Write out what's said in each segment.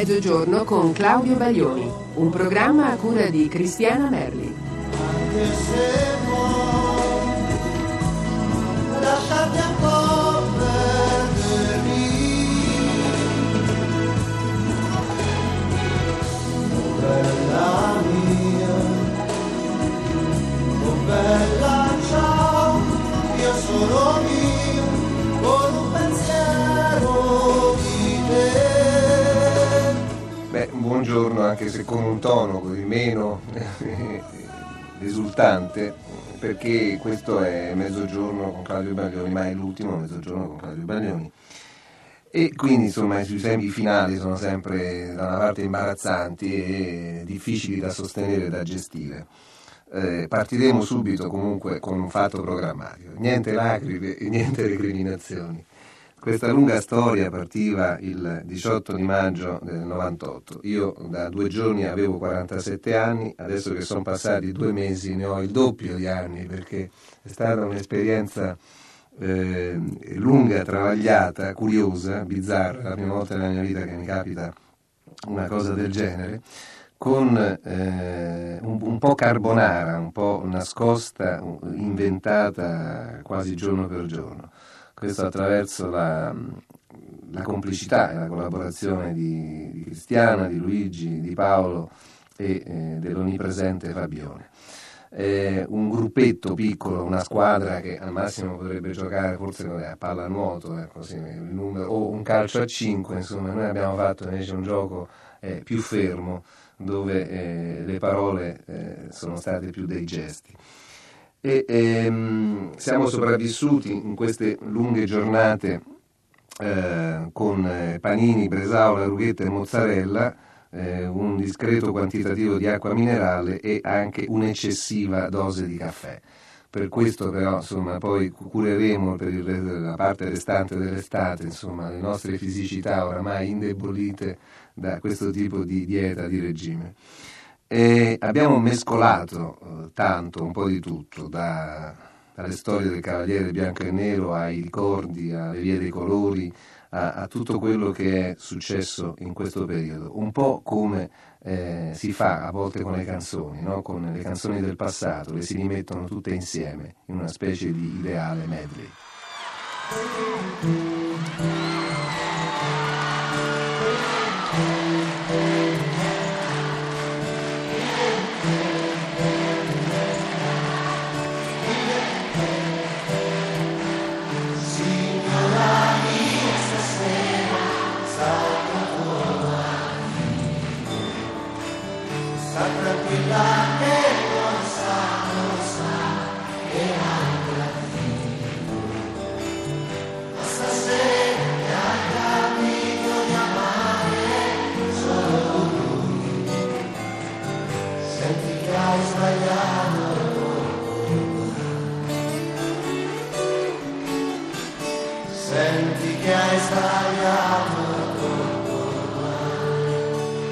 Mezzogiorno con Claudio Baglioni, un programma a cura di Cristiana Merli. Anche se esultante, perché questo è Mezzogiorno con Claudio Baglioni, ma è l'ultimo Mezzogiorno con Claudio Baglioni. E quindi insomma i tempi finali sono sempre da una parte imbarazzanti e difficili da sostenere e da gestire. Eh, partiremo subito comunque con un fatto programmatico, niente lacrime e niente recriminazioni. Questa lunga storia partiva il 18 di maggio del 98. Io da due giorni avevo 47 anni, adesso che sono passati due mesi ne ho il doppio di anni perché è stata un'esperienza eh, lunga, travagliata, curiosa, bizzarra, la prima volta nella mia vita che mi capita una cosa del genere, con eh, un, un po' carbonara, un po' nascosta, inventata quasi giorno per giorno questo attraverso la, la, complicità e la collaborazione di, di, Cristiana, di Luigi, di Paolo e eh, dell'onnipresente Fabione. Eh, un gruppetto piccolo, una squadra che al massimo potrebbe giocare forse a pallanuoto eh, così, numero, o un calcio a 5, insomma noi abbiamo fatto invece un gioco eh, più fermo dove eh, le parole eh, sono state più dei gesti e ehm, siamo sopravvissuti in queste lunghe giornate eh, con eh, panini, bresaola, rughetta e mozzarella, eh, un discreto quantitativo di acqua minerale e anche un'eccessiva dose di caffè. Per questo però insomma, poi cureremo per il, la parte restante dell'estate insomma, le nostre fisicità oramai indebolite da questo tipo di dieta, di regime. E abbiamo mescolato eh, tanto, un po' di tutto, da, dalle storie del Cavaliere Bianco e Nero ai ricordi, alle vie dei colori, a, a tutto quello che è successo in questo periodo. Un po' come eh, si fa a volte con le canzoni, no? con le canzoni del passato, le si rimettono tutte insieme in una specie di ideale medley.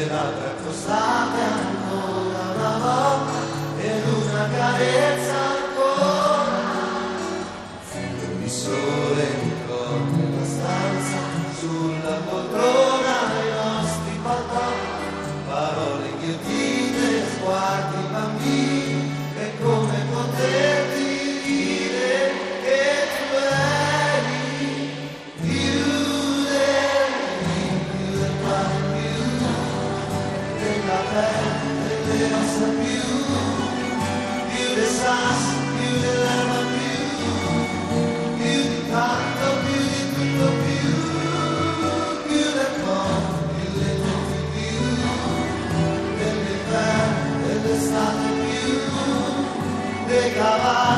serata accostata ancora una volta ed una carezza They come out.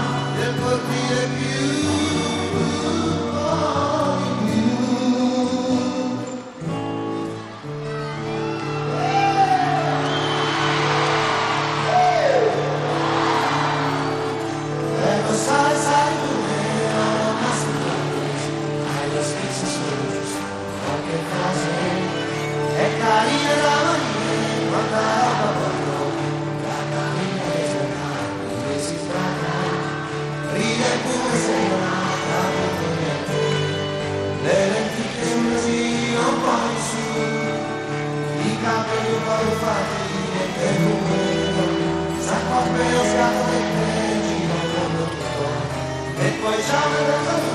为将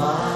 마.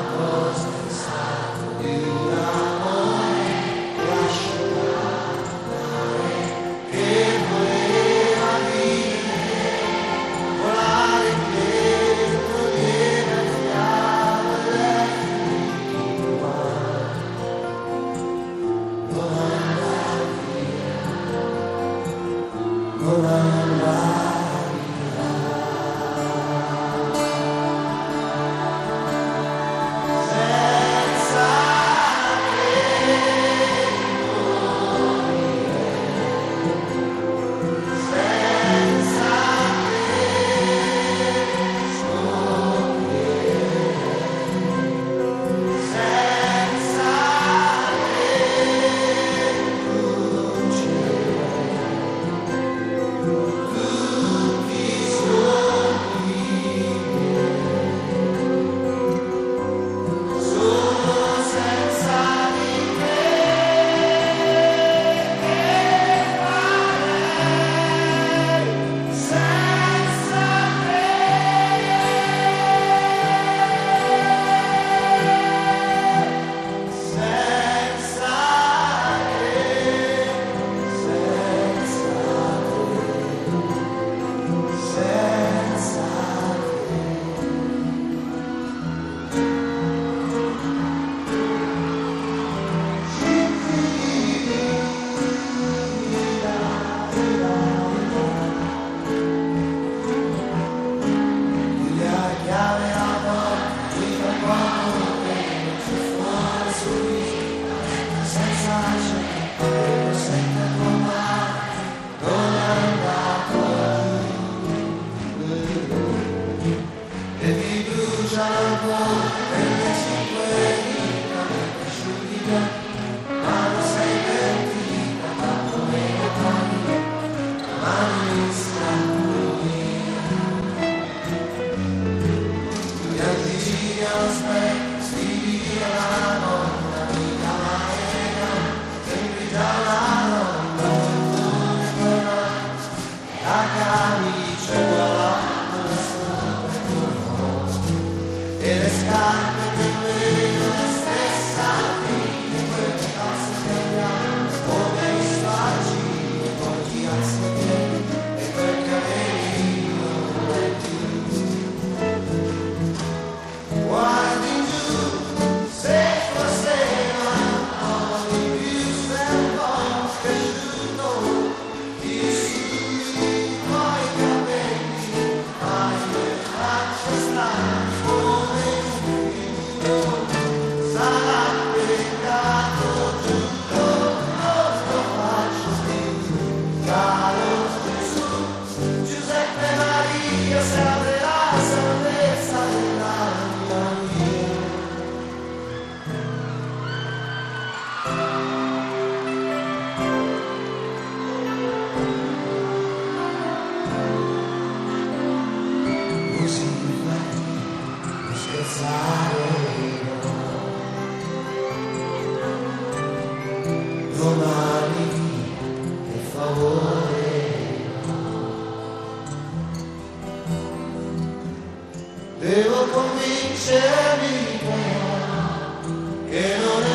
en honor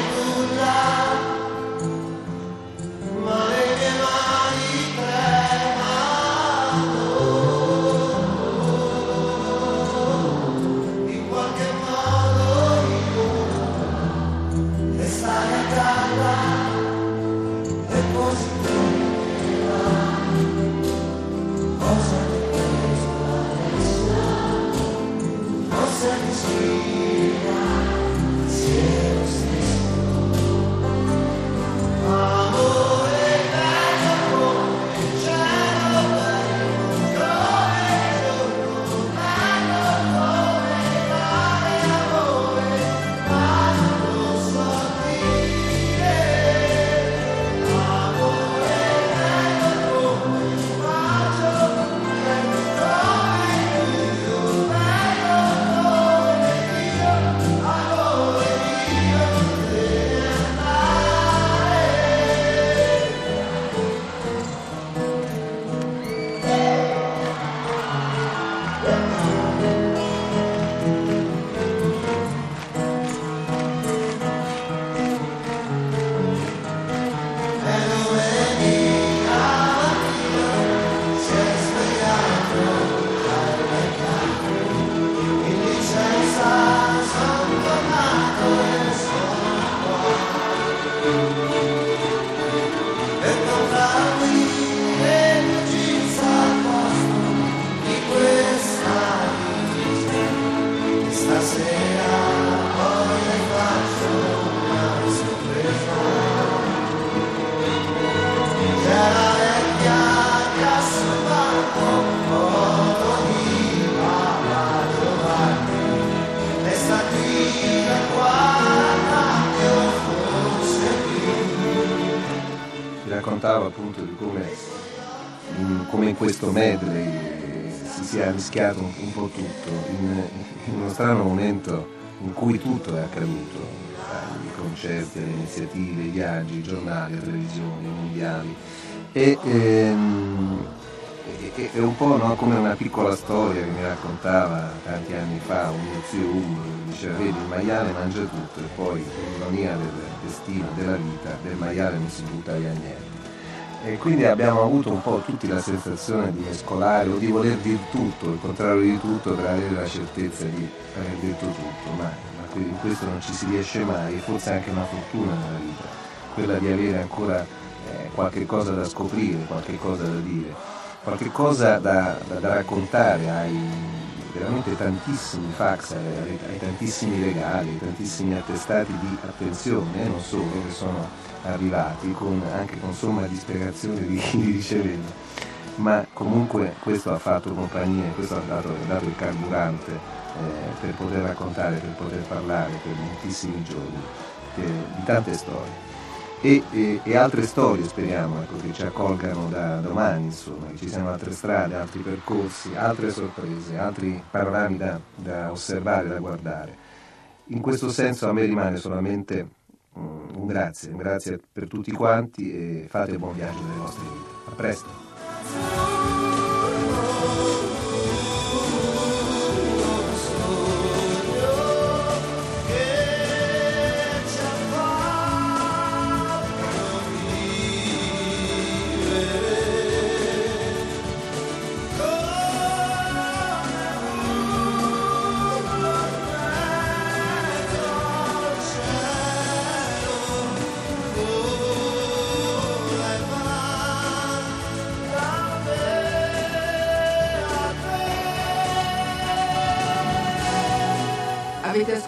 questo medley si sia mischiato un, un po' tutto, in, in, uno strano momento in cui tutto è accaduto, i concerti, le iniziative, i viaggi, i giornali, le televisioni, i mondiali. E, ehm, è un po' no, come una piccola storia che mi raccontava tanti anni fa un mio zio Ugo, diceva vedi il maiale mangia tutto e poi l'ironia del destino, della vita, del maiale non si butta via niente. E quindi abbiamo avuto un po' tutti la sensazione di mescolare o di voler dire tutto, il contrario di tutto per avere la certezza di aver detto tutto, ma, in questo non ci si riesce mai forse è anche una fortuna nella vita, quella di avere ancora eh, qualche cosa da scoprire, qualche cosa da dire, qualche cosa da, da, da raccontare ai veramente tantissimi fax, ai, ai, tantissimi regali, ai tantissimi attestati di attenzione, eh, non solo, che sono arrivati con, anche con somma disperazione di chi li riceveva. Ma comunque questo ha fatto compagnia, questo ha dato, ha dato il carburante eh, per poter raccontare, per poter parlare per moltissimi giorni eh, di tante storie. E, e, e, altre storie speriamo ecco, che ci accolgano da domani, insomma, che ci siano altre strade, altri percorsi, altre sorprese, altri panorami da, da osservare, da guardare. In questo senso a me rimane solamente un grazie, un grazie per tutti quanti e fate buon viaggio nelle vostre vite. A presto!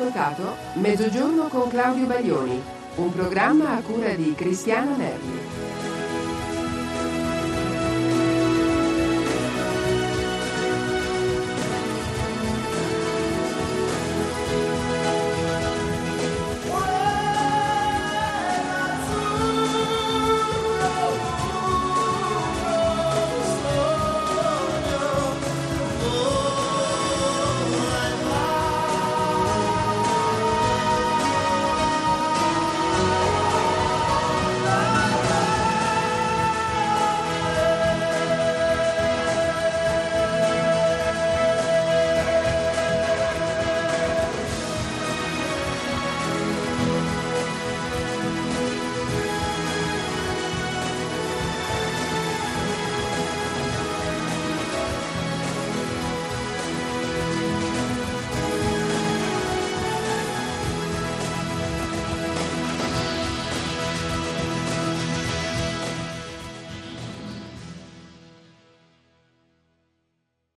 Ascoltato Mezzogiorno con Claudio Baglioni, un programma a cura di Cristiano Nervi.